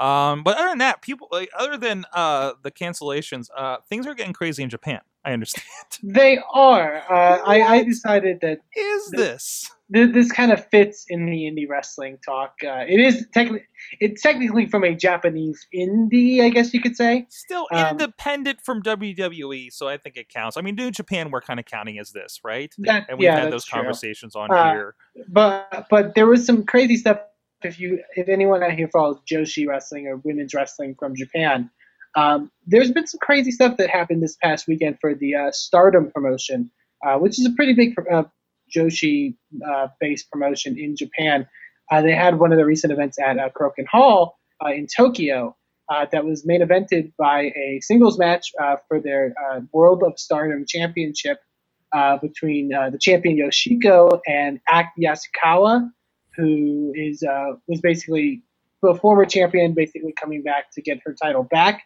Um, but other than that, people like other than uh, the cancellations, uh, things are getting crazy in Japan. I understand. They are. Uh, I, I decided that Is this? Th- this kind of fits in the indie wrestling talk. Uh, it is technically it's technically from a Japanese indie, I guess you could say. Still Um, independent from WWE, so I think it counts. I mean, New Japan, we're kind of counting as this, right? That- and we've yeah, had those true. conversations on Uh, here. But but there was some crazy stuff. If you if anyone out here follows Joshi wrestling or women's wrestling from Japan, um, there's been some crazy stuff that happened this past weekend for the uh, Stardom promotion, uh, which is a pretty big uh, Joshi uh, based promotion in Japan. Uh, they had one of the recent events at uh, Korakuen Hall uh, in Tokyo. Uh, that was main evented by a singles match uh, for their World of Stardom Championship between the champion Yoshiko and Act Yasukawa, who is was basically the former champion, basically coming back to get her title back.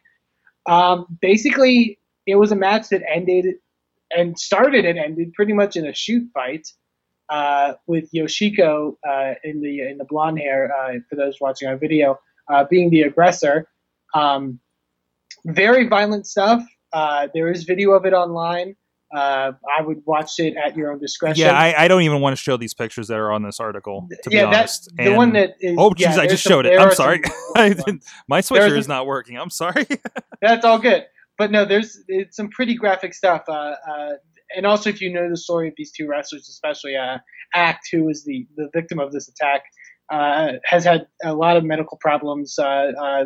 Um, basically, it was a match that ended and started and ended pretty much in a shoot fight uh, with Yoshiko uh, in the in the blonde hair. Uh, for those watching our video, uh, being the aggressor. Um, very violent stuff. Uh, there is video of it online. Uh, I would watch it at your own discretion. Yeah, I, I don't even want to show these pictures that are on this article. To yeah, be honest, that the one And- that is. Oh, yeah, jeez, I just some- showed it. I'm sorry. some I ones. didn't- My switcher is not working. I'm sorry. That's all good. But no, there's it's some pretty graphic stuff. Uh, uh, and also, if you know the story of these two wrestlers, especially uh, Act, who was the, the victim of this attack, uh, has had a lot of medical problems. Uh, uh,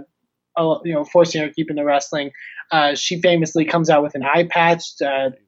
you know, forcing her to keep in the wrestling. She famously comes out with an eye patch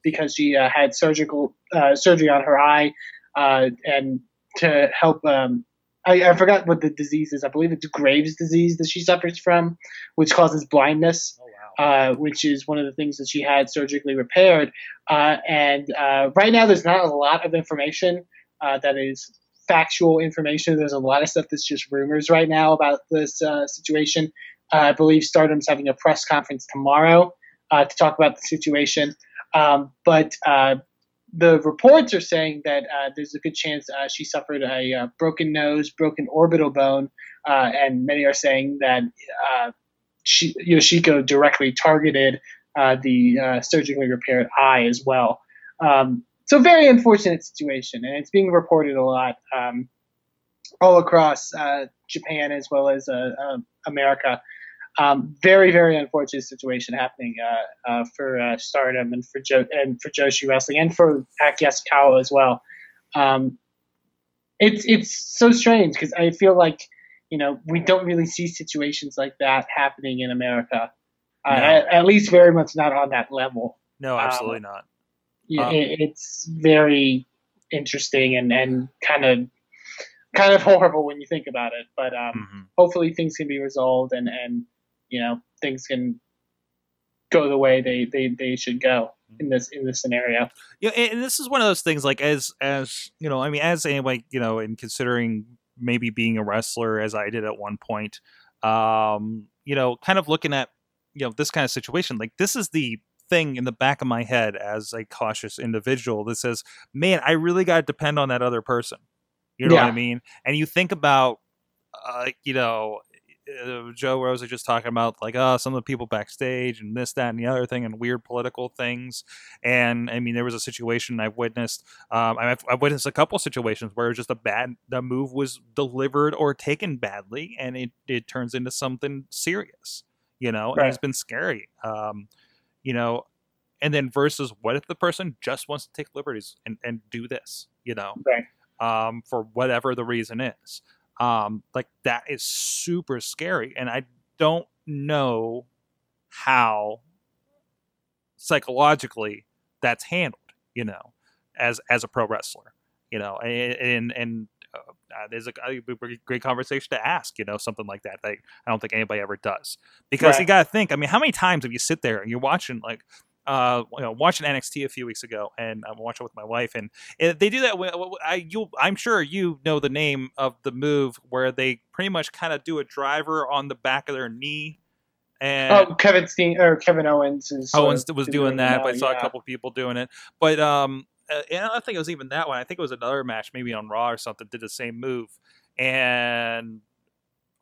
because she had surgical surgery on her eye, and to help. Um, I, I forgot what the disease is. I believe it's Graves' disease that she suffers from, which causes blindness Oh. Uh, which is one of the things that she had surgically repaired. Uh, and uh, right now, there's not a lot of information uh, that is factual information. There's a lot of stuff that's just rumors right now about this situation. I believe Stardom's having a press conference tomorrow to talk about the situation. Um, but the reports are saying that uh, there's a good chance uh, she suffered a uh, broken nose, broken orbital bone, and many are saying that she, Yoshiko directly targeted uh, the uh, surgically repaired eye as well. Um, so very unfortunate situation, and it's being reported a lot um, all across uh, Japan as well as uh, uh, America. Um, very very unfortunate situation happening uh, uh, for Stardom and for Joe and for Joshi Wrestling and for Act Yasukawa as well. Um, it's it's so strange because I feel like you know we don't really see situations like that happening in America. Uh, at, at least very much not on that level. No, absolutely not. Yeah, Um, it, it's very interesting and, and kind of kind of horrible when you think about it. But um, hmm hopefully things can be resolved and, and you know things can go the way they, they, they should go in this in this scenario. Yeah, and this is one of those things. Like as as you know, I mean, as anybody you know, in considering maybe being a wrestler, as I did at one point, um, you know, kind of looking at you know this kind of situation. Like this is the thing in the back of my head as a cautious individual that says, "Man, I really got to depend on that other person." You know what I mean? And you think about, uh, you know, uh, Joe Rose was just talking about like, oh, some of the people backstage and this, that, and the other thing, and weird political things. And I mean, there was a situation I've witnessed. Um, I've, I've witnessed a couple situations where it was just a bad, the move was delivered or taken badly, and it it turns into something serious. You know, and it's Right. been scary. Um, you know, and then versus what if the person just wants to take liberties and and do this? You know, Right. um, for whatever the reason is. Um, like that is super scary, and I don't know how psychologically that's handled. You know, as as a pro wrestler, you know, and and, and uh, uh, there's a, a great conversation to ask. You know, something like that. Like, I don't think anybody ever does because you got to think. I mean, how many times have you sit there and you're watching like uh, you know, watching NXT a few weeks ago, and I'm watching with my wife, and they do that. with- I, you, I'm sure you know the name of the move where they pretty much kind of do a driver on the back of their knee, and oh, Kevin Steen or Kevin Owens is Owens was doing that. it But I now, saw a yeah. couple people doing it, but um, uh, and I don't think it was even that one. I think it was another match, maybe on Raw or something, did the same move, and.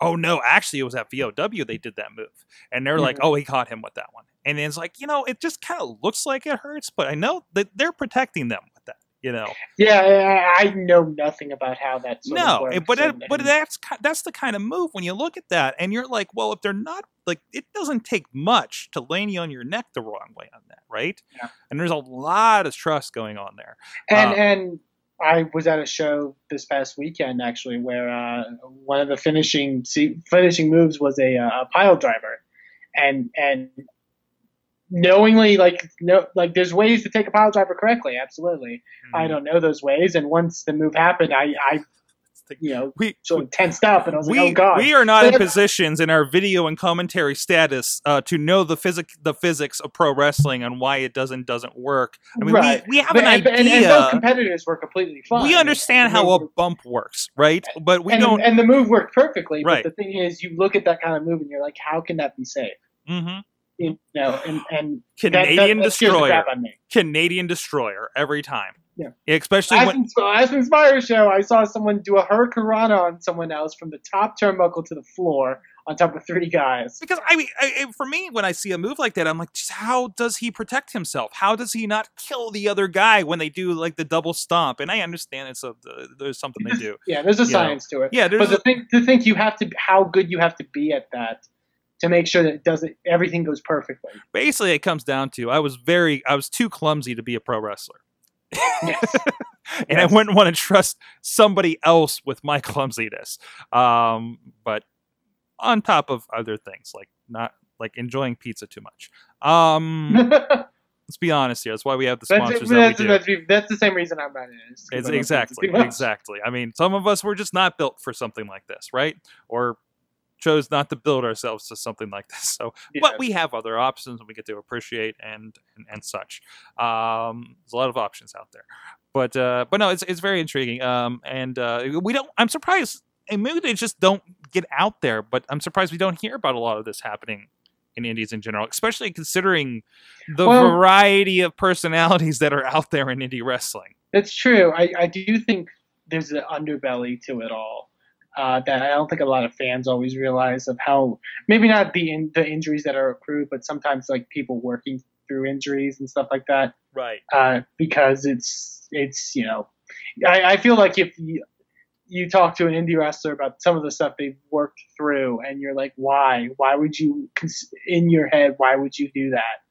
Oh no! Actually, it was at VOW they did that move, and they're like, Mhm. "Oh, he caught him with that one." And then it's like, you know, it just kind of looks like it hurts, but I know that they're protecting them with that. You know, Yeah, I, I know nothing about how that. Sort no, of works it- but that, and- but that's that's the kind of move when you look at that, and you're like, well, if they're not like, it doesn't take much to land you on your neck the wrong way on that, right? Yeah. And there's a lot of trust going on there. And Um, and I was at a show this past weekend actually where uh, one of the finishing finishing moves was a, uh, a pile driver, and and knowingly like no like there's ways to take a pile driver correctly. Absolutely, I don't know those ways. And once the move happened, I I you know We of tensed up and I was we, like, oh god. we are not in positions in our video and commentary status uh, to know the physic the physics of pro wrestling and why it doesn't doesn't work. I mean, Right. we, we have But- an and, idea. and, and both competitors were completely fine. we understand how a bump works, right? But we and, don't. and the move worked perfectly. Right. But the thing is, you look at that kind of move and you're like, how can that be safe? Mhm. You know, and and Canadian that, that, that destroyer. Canadian destroyer every time. Yeah. especially As when in, as in Spire Show, I saw someone do a hurricanrana on someone else from the top turnbuckle to the floor on top of three guys. because I mean, I, for me, when I see a move like that, I'm like, how does he protect himself? How does he not kill the other guy when they do like the double stomp? And I understand it's a there's something they do. Yeah, there's a You know. science to it. Yeah, there's But the thing, to think you have to, how good you have to be at that to make sure that it doesn't, everything goes perfectly. basically it comes down to I was very I was too clumsy to be a pro wrestler. Yes. and I wouldn't want to trust somebody else with my clumsiness. Um, but on top of other things like not like enjoying pizza too much. Um, let's be honest here. That's why we have the sponsors that's, that we do. that's, that's the same reason I'm not in it. It's exactly, think it's too much. exactly. I mean, some of us were just not built for something like this, right? Or chose not to build ourselves to something like this. So, Yeah. but we have other options, and we get to appreciate and and, and such. Um, there's a lot of options out there, but uh, but no, it's it's very intriguing. Um, and uh, we don't. I'm surprised, and maybe they just don't get out there. But I'm surprised we don't hear about a lot of this happening in indies in general, especially considering the Well- variety of personalities that are out there in indie wrestling. That's true. I, I do think there's an underbelly to it all uh, that I don't think a lot of fans always realize of how maybe not the in, the injuries that are accrued, but sometimes like people working through injuries and stuff like that. Right. Uh, because it's it's you know, I, I feel like if you you talk to an indie wrestler about some of the stuff they've worked through, and you're like, why? Why would you, in your head, why would you do that?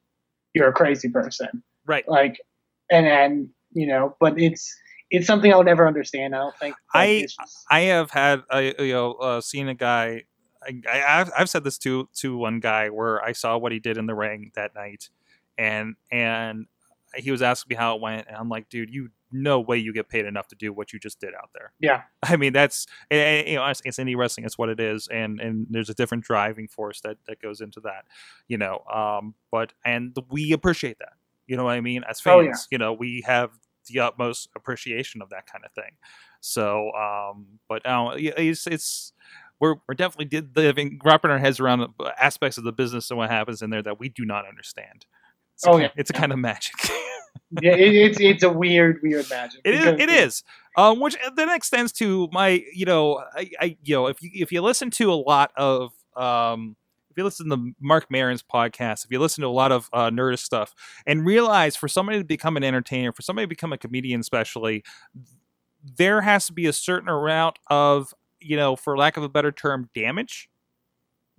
You're a crazy person. Right. Like, and and you know, but it's it's something I'll never understand. I don't think. I- just- I have had I you know uh, seen a guy. I, I I've, I've said this to to one guy where I saw what he did in the ring that night, and and he was asking me how it went, and I'm like, dude, you no way you get paid enough to do what you just did out there. Yeah. I mean that's and- and, you know it's, it's indie wrestling. It's what it is, and and there's a different driving force that that goes into that, you know. Um, but and we appreciate that. You know what I mean? As fans, Oh, yeah. you know, we have the utmost appreciation of that kind of thing. So, um, but uh, yeah, it's it's we're we're definitely did living wrapping our heads around aspects of the business and what happens in there that we do not understand. It's Oh, ki- yeah. it's a kind of magic. yeah, it, it's it's a weird, weird magic. It is. It is. Um, which then extends to my, you know, I, I, you know, if you if you listen to a lot of, um, if you listen to Marc Maron's podcast, if you listen to a lot of uh, Nerdist stuff, and realize for somebody to become an entertainer, for somebody to become a comedian, especially, there has to be a certain amount of, you know, for lack of a better term, damage.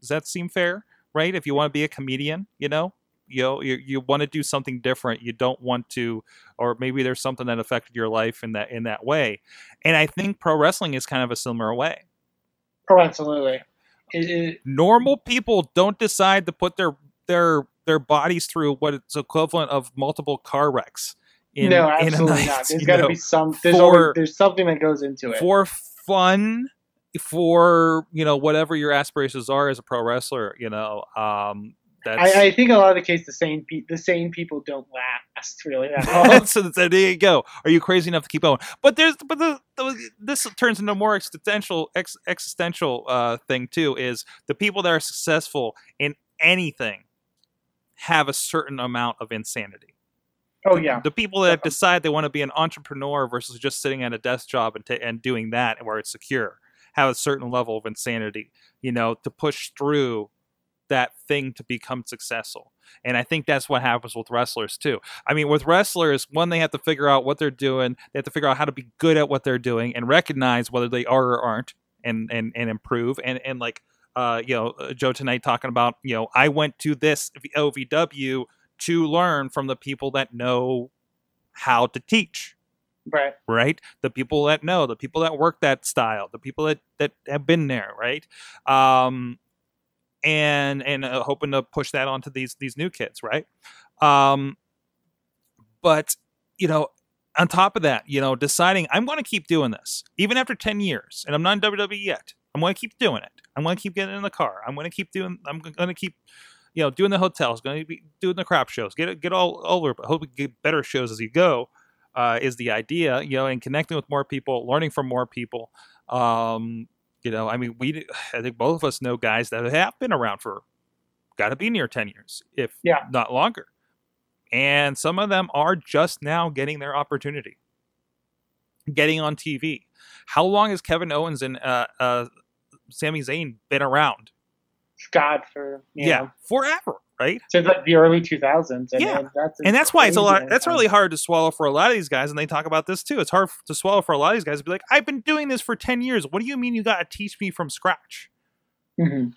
Does that seem fair? Right? If you want to be a comedian, you know, you know, you, you want to do something different. You don't want to or maybe there's something that affected your life in that in that way. And I think pro wrestling is kind of a similar way. Oh, absolutely. It, it, Normal people don't decide to put their their their bodies through what is equivalent of multiple car wrecks. In, no, absolutely night, not. There's got to be some. There's for- always, there's something that goes into it. for fun, for you know whatever your aspirations are as a pro wrestler. You know, um, I, I think a lot of the case, the same pe- the same people don't last really that long. so, so there you go. Are you crazy enough to keep going? But there's but the, the this turns into a more existential ex, existential uh, thing too. Is the people that are successful in anything have a certain amount of insanity. oh yeah, The people that Definitely. decide they want to be an entrepreneur versus just sitting at a desk job and ta and doing that where it's secure have a certain level of insanity. You know, to push through that thing to become successful. And I think that's what happens with wrestlers too. I mean, with wrestlers, one, they have to figure out what they're doing. They have to figure out how to be good at what they're doing and recognize whether they are or aren't, and and and improve. And and like, uh, you know, uh, Joe tonight talking about, you know, I went to this OVW to learn from the people that know how to teach right. right the people that know the people that work that style the people that that have been there right um and and uh, hoping to push that onto these these new kids right? Um but you know on top of that you know deciding i'm going to keep doing this even after 10 years and i'm not in wwe yet. I'm going to keep doing it. I'm going to keep getting in the car. I'm going to keep doing i'm going to keep you know doing the hotels going to be doing the crap shows get get all over but hope we get better shows as you go uh, is the idea, you know, and connecting with more people, learning from more people. Um, you know, I mean, we, I think both of us know guys that have been around for, got to be near 10 years, if Yeah. not longer. And some of them are just now getting their opportunity, getting on TV. How long has Kevin Owens and uh, uh, Sami Zayn been around? God for you yeah, know, forever, right? since like the early 2000s. And Yeah. that's and that's why it's a lot. That's really hard to swallow for a lot of these guys, and they talk about this too. It's hard to swallow for a lot of these guys to be like, "I've been doing this for ten years. What do you mean you got to teach me from scratch?" Mhm.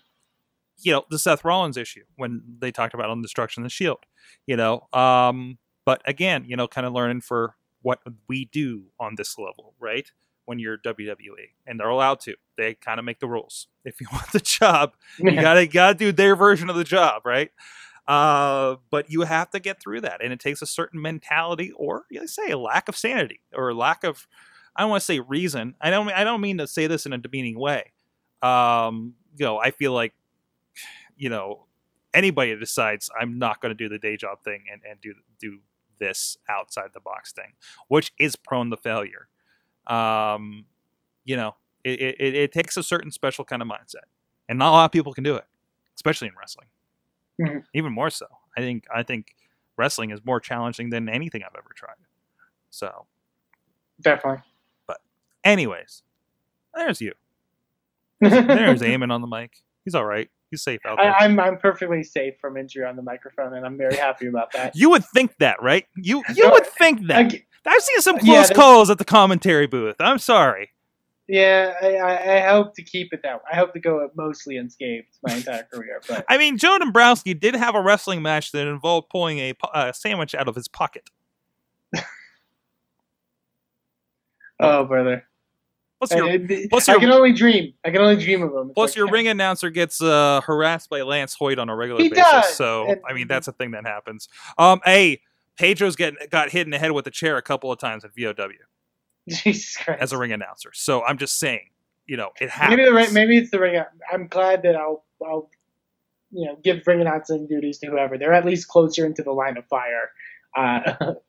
You know, the Seth Rollins issue when they talked about on Destruction of the Shield. You know, um, but again, you know, kind of learning for what we do on this level, right? When you're WWE, and they're allowed to, they kind of make the rules. If you want the job, you gotta gotta do their version of the job, right? Uh, but you have to get through that, and it takes a certain mentality, or you know, say a lack of sanity, or lack of I don't want to say reason. I don't I don't mean to say this in a demeaning way. Um, you know, I feel like you know anybody that decides I'm not going to do the day job thing and and do do this outside the box thing, which is prone to failure. Um, you know, it, it, it takes a certain special kind of mindset, and not a lot of people can do it, especially in wrestling. Mhm. Even more so, I think. I think wrestling is more challenging than anything I've ever tried. So, Definitely. But, anyways, there's you. There's Eamon on the mic. He's all right. He's safe out there. I, I'm I'm perfectly safe from injury on the microphone, and I'm very happy about that. you would think that, right? You you No, would think that. I, have seen some close there's- calls at the commentary booth. I'm sorry. Yeah, I, I, hope to keep it that way. I hope to go mostly unscathed my entire career. But I mean, Joe Dombrowski did have a wrestling match that involved pulling a uh, sandwich out of his pocket. oh, brother, Plus, your, I, plus I can only dream. I can only dream of them. It's plus like- your ring announcer gets uh, harassed by Lance Hoyt on a regular He basis. does, So, and- I mean, that's a thing that happens. Um, hey, Pedro's getting got hit in the head with a chair a couple of times at VOW Jesus Christ. as a ring announcer. So I'm just saying, you know, it happens. maybe the ring, maybe it's the ring. I'm glad that I'll I'll you know give ring announcing duties to whoever. They're at least closer into the line of fire uh,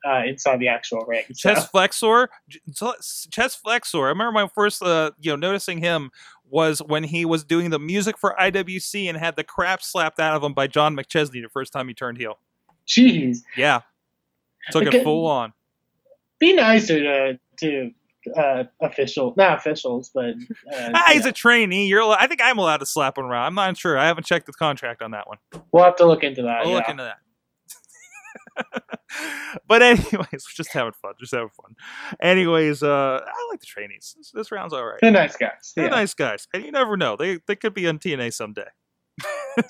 uh, inside the actual ring. So. chest flexor chest flexor i remember my first uh, you know noticing him was when he was doing the music for iwc and had the crap slapped out of him by john mcchesney the first time he turned heel Jeez, yeah took it Okay. full on be nicer to to uh, official, not officials, but uh, ah, he's know. a trainee you're i think i'm allowed to slap him around i'm not sure i haven't checked the contract on that one we'll have to look into that. We'll yeah. look into that but anyways we're just having fun just having fun anyways uh i like the trainees this, this round's all right They're nice guys. they're yeah. nice guys and you never know they they could be on tna someday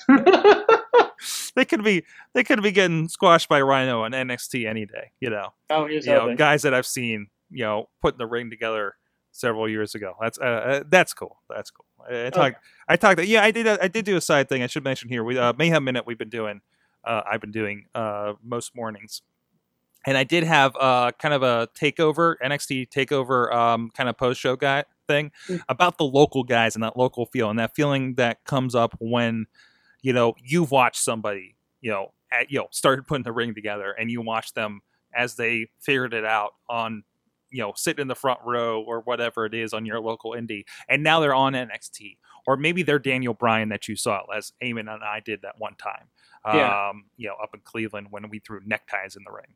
they could be they could be getting squashed by Rhino on NXT any day. You know, oh, here's you know guys that I've seen you know putting the ring together several years ago. That's uh, uh, that's cool. That's cool. I, I talked I talked yeah I did I did do a side thing I should mention here. We uh, Mayhem Minute we've been doing uh, I've been doing uh, most mornings. And I did have uh, kind of a takeover NXT takeover um, kind of post show guy thing Mm. about the local guys and that local feel and that feeling that comes up when you know you've watched somebody you know at, you know started putting the ring together and you watch them as they figured it out on you know sitting in the front row or whatever it is on your local indie and now they're on NXT or maybe they're Daniel Bryan that you saw as Eamon and I did that one time Yeah. um you know up in Cleveland when we threw neckties in the ring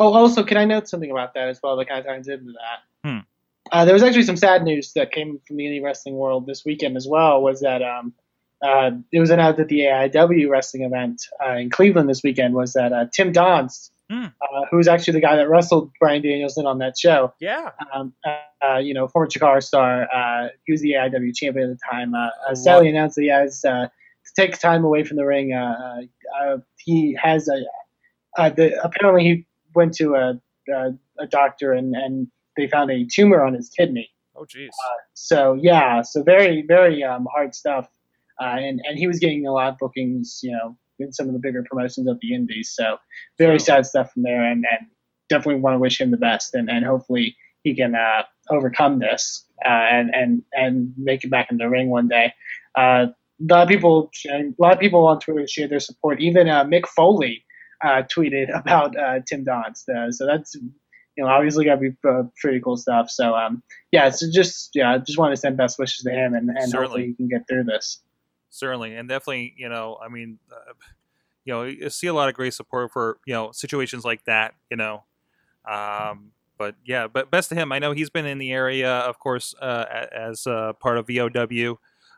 Oh, also, can I note something about that as well that kind of ties into that? Hmm. Uh, there was actually some sad news that came from the indie wrestling world this weekend as well. Was that um, uh, it was announced at the AIW wrestling event uh, in Cleveland this weekend was that uh, Tim Donst, Hmm. uh, who was actually the guy that wrestled Bryan Danielson on that show, yeah um, uh, you know, former Chikara star, uh, he was the AIW champion at the time. Uh, uh, sadly announced that he has uh, to take time away from the ring. Uh, uh, he has a uh, the, apparently he went to a, a, a doctor and, and they found a tumor on his kidney. oh jeez So yeah, so very very um, hard stuff. Uh, and and he was getting a lot of bookings, you know, in some of the bigger promotions of the Indies. So very sad stuff from there, and, and definitely want to wish him the best, and, and hopefully he can uh, overcome this uh, and and and make it back in the ring one day. Uh, a lot of people, a lot of people on Twitter shared their support. Even uh, Mick Foley uh, tweeted about uh, Tim Donst. So that's you know obviously got to be uh, pretty cool stuff. So um, yeah, so just yeah, just want to send best wishes to him, and, and Certainly. hopefully he can get through this. Certainly and definitely you know i mean uh, you know you see a lot of great support for you know situations like that you know um but yeah but best to him i know he's been in the area of course uh, as uh, part of vow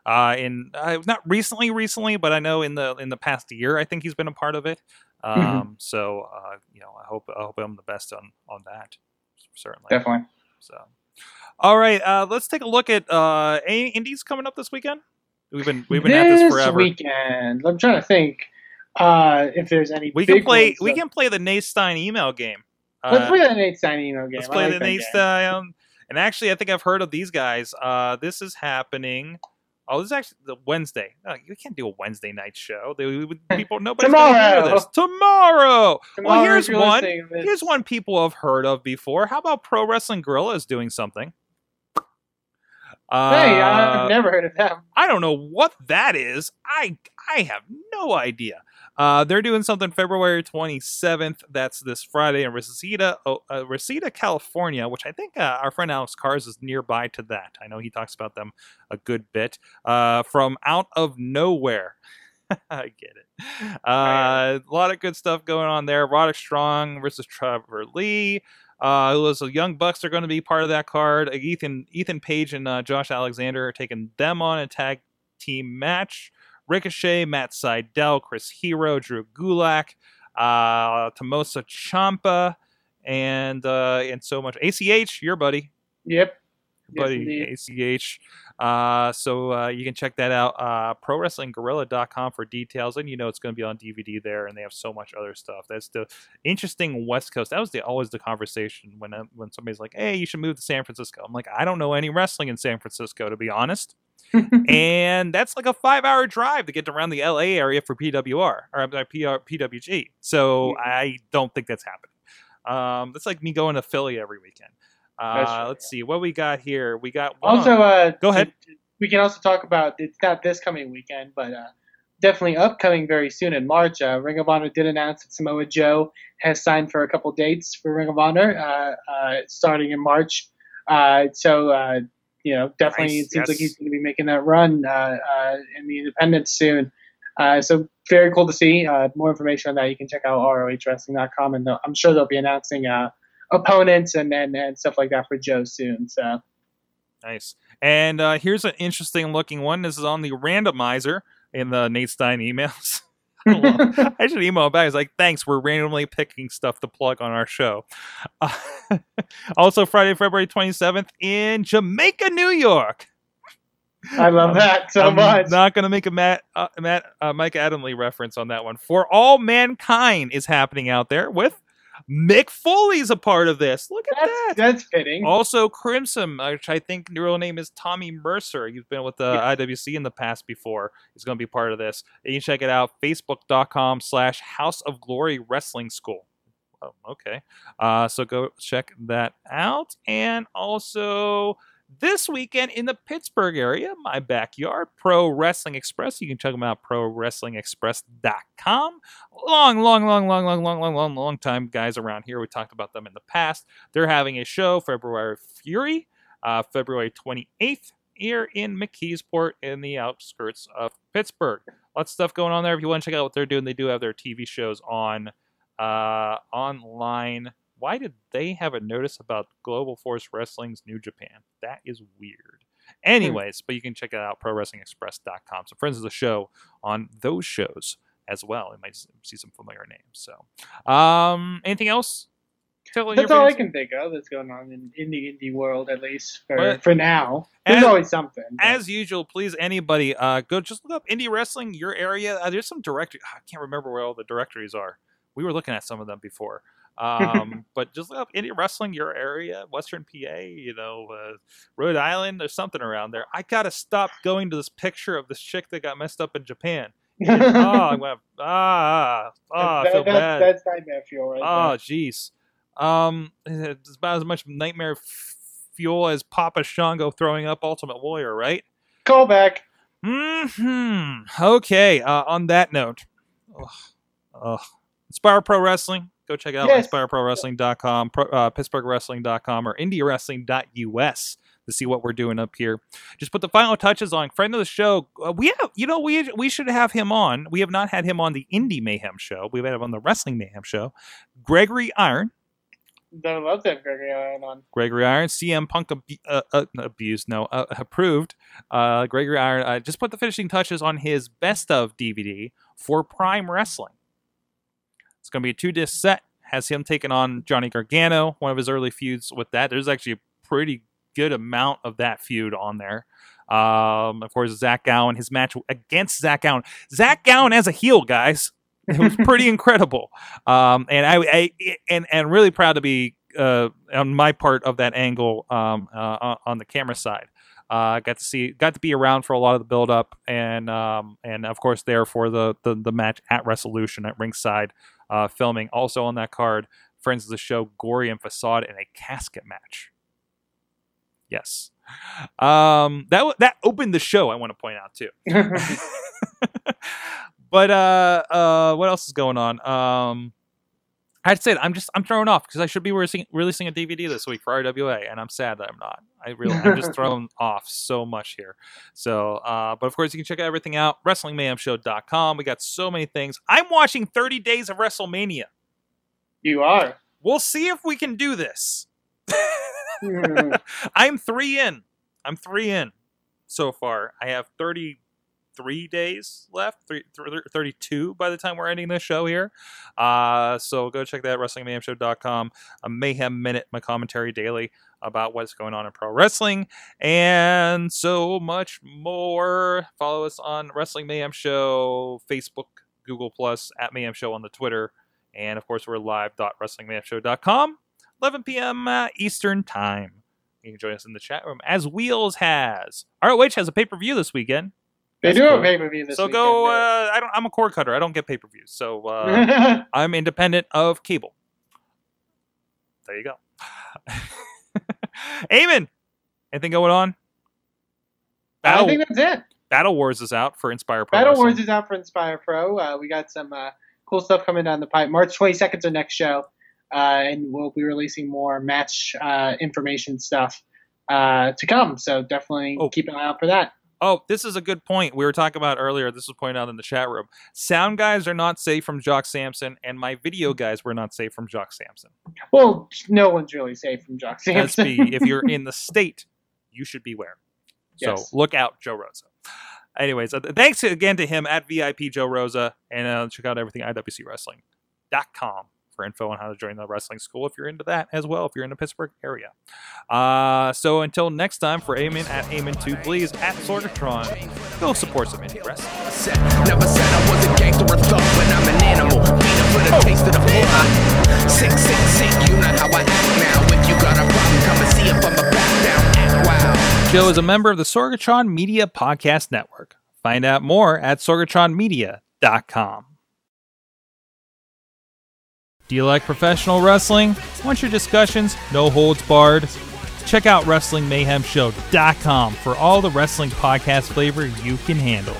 uh in uh, not recently recently but i know in the in the past year i think he's been a part of it um Mhm. so uh you know i hope i hope i'm the best on on that certainly Definitely. so, all right, uh, let's take a look at uh, any indies coming up this weekend. We've been we've been at this forever. weekend. I'm trying to think uh, if there's any. we can play we that- can play the Nate Stein email game. Uh, Let's play that Nate Stein email game. let's play like the Nate game. Stein. And actually, I think I've heard of these guys. Uh, this is happening. Oh, this is actually the Wednesday. No, you can't do a Wednesday night show. They, would- people, nobody's gonna Tomorrow. this tomorrow. Tomorrow, here's one. this- Here's one people have heard of before. How about Pro Wrestling Guerrilla is doing something? Uh, Hey, I've never heard of them. I don't know what that is. I I have no idea. Uh, they're doing something February 27th. That's this Friday in Reseda, oh, uh, Reseda, California, which I think uh, our friend Alex Cars is nearby to that. I know he talks about them a good bit. Uh, from out of nowhere. I get it. Uh, a lot of good stuff going on there. Roderick Strong versus Trevor Lee. Uh, who was the Young Bucks are going to be part of that card. Uh, Ethan Ethan Page and uh, Josh Alexander are taking them on a tag team match. Ricochet, Matt Sydal, Chris Hero, Drew Gulak, uh, Tommaso Ciampa, and uh, and so much. ACH, your buddy. Yep. buddy indeed. ACH. Uh, so uh, you can check that out. Uh, ProWrestlingGuerrilla.com for details, and you know it's going to be on DVD there, and they have so much other stuff. That's the interesting West Coast. That was the always the conversation when uh, when somebody's like, "Hey, you should move to San Francisco." I'm like, I don't know any wrestling in San Francisco, to be honest. and that's like a five hour drive to get around the LA area for PWR or PR, PWG. So. I don't think that's happening. Um, that's like me going to Philly every weekend. That's Uh, true, let's see what we got here. We got one Also, uh, Go ahead. We can also talk about it's not this coming weekend, but uh, definitely upcoming very soon in March. Uh, Ring of Honor did announce that Samoa Joe has signed for a couple dates for Ring of Honor, uh, uh, starting in March. Uh, so uh, you know, definitely Nice, it seems like he's going to be making that run uh, uh, in the independents soon. Uh, so very cool to see. Uh, more information on that you can check out rohwrestling.com, and I'm sure they'll be announcing uh, opponents and, and and stuff like that for Joe soon. So. Nice. And uh, here's an interesting looking one. This is on the randomizer in the Nate Stein emails. I I should email him back. He's like, thanks, we're randomly picking stuff to plug on our show. Uh, also, Friday, February 27th in Jamaica, New York. I love Um, that so I'm much. not going to make a Matt, uh, Matt uh, Mike Adamle reference on that one. For All Mankind is happening out there with Mick Foley's a part of this. Look at that's, that. that's fitting. Also, Crimson, which I think real name is Tommy Mercer. He's been with the IWC in the past before. He's going to be part of this. And you can check it out, facebook.com slash House of Glory Wrestling School. Oh, okay. Uh, so go check that out. And also, this weekend in the Pittsburgh area, my backyard, Pro Wrestling Express. You can check them out, prowrestlingexpress.com. Long, long, long, long, long, long, long, long, long time guys around here. We talked about them in the past. They're having a show, February Fury, uh, February 28th, here in McKeesport in the outskirts of Pittsburgh. Lots of stuff going on there. If you want to check out what they're doing, they do have their TV shows on uh, online. Why did they have a notice about Global Force Wrestling's New Japan? That is weird. Anyways, but you can check it out, prowrestlingexpress.com. So, friends of the show on those shows as well. You might see some familiar names. So, um, anything else? That's all I can think of that's going on in, in the indie world, at least for, But- for now. There's As- always something. but- As usual, please anybody uh, go just look up indie wrestling your area. Uh, there's some directory. I can't remember where all the directories are. We were looking at some of them before. Um, but just look up indie wrestling your area, Western PA. You know, uh, Rhode Island. There's something around there. I gotta stop going to this picture of this chick that got messed up in Japan. oh, I'm gonna ah ah. I feel that- bad. That's nightmare fuel right Oh, jeez. Um, it's about as much nightmare f- fuel as Papa Shango throwing up Ultimate Warrior, right? Call back. Hmm. Okay. Uh, on that note, ugh, ugh. Inspire Pro Wrestling. Go check it out. Yes. InspireProWrestling.com, pro, uh, PittsburghWrestling.com, or IndieWrestling.us to see what we're doing up here. Just put the final touches on. Friend of the show. Uh, we have, you know, we we should have him on. We have not had him on the Indie Mayhem show. We've had him on the Wrestling Mayhem show. Gregory Iron. I love that Gregory Iron on. Gregory Iron, CM Punk abu- uh, uh, abused, no, uh, approved. Uh, Gregory Iron uh, just put the finishing touches on his best of DVD for Prime Wrestling. It's going to be a two disc set. Has him taking on Johnny Gargano, one of his early feuds with that. There's actually a pretty good amount of that feud on there. Um, of course, Zach Gowen, his match against Zach Gowen. Zach Gowen as a heel, guys. It was pretty incredible. Um, and I, I and and really proud to be uh, on my part of that angle um, uh, on- on the camera side. Uh, got to see, got to be around for a lot of the build up, and um, and of course there for the, the the match at Resolution at ringside, uh, filming. Also on that card, friends of the show, Gory and Facade in a casket match. Yes, um, that that opened the show. I want to point out too. but uh, uh, what else is going on? Um, I'd say I'm just I'm thrown off because I should be releasing, releasing a DVD this week for RWA, and I'm sad that I'm not. I really I'm just thrown off so much here. So, uh, but of course you can check everything out WrestlingMayhemShow.com. We got so many things. I'm watching 30 Days of WrestleMania. you are. We'll see if we can do this. Hmm. I'm three in. I'm three in so far. I have 30 33 days left, three, th- 32 by the time we're ending this show here. Uh, so go check that WrestlingMayhemShow.com. A Mayhem Minute, my commentary daily about what's going on in pro wrestling and so much more. Follow us on Wrestling Mayhem Show, Facebook, Google Plus, at Mayhem Show on the Twitter, and of course we're live.wrestlingmayhemshow.com, 11 p.m. Uh, Eastern Time. You can join us in the chat room as Wheels has. ROH has a pay per view this weekend. They That's do cool. a pay per view this so weekend. go. Uh, I don't. I'm a cord cutter. I don't get pay per views. So uh, I'm independent of cable. There you go. Eamon, anything going on? I Battle, think that's it. Battle Wars is out for Inspire Pro. Battle Wars is out for Inspire Pro. Uh, we got some uh, cool stuff coming down the pipe. March 22nd is our next show, uh, and we'll be releasing more match uh, information stuff uh, to come. So definitely Oh. keep an eye out for that. Oh, this is a good point. We were talking about earlier. This was pointed out in the chat room. Sound guys are not safe from Jock Sampson, and my video guys were not safe from Jock Sampson. Well, no one's really safe from Jock Sampson. be if you're in the state, you should beware. So look out, Joe Rosa. Anyways, uh, thanks again to him at VIP Joe Rosa, and uh, check out everything at IWCWrestling.com for info on how to join the wrestling school if you're into that as well, if you're in the Pittsburgh area. Uh, so until next time, for Eamon at Eamon2, please at Sorgatron, go support some indie wrestling. Never said I was a gangster or thug, but I'm an animal. Beat for the taste of the blood. Sick, sick, sick, you know how I act now. If you got a problem, come and see if I'm a back down. Act wild. Joe is a member of the Sorgatron Media Podcast Network. Find out more at sorgatronmedia.com. Do you like professional wrestling? Want your discussions no holds barred? Check out WrestlingMayhemShow.com for all the wrestling podcast flavor you can handle.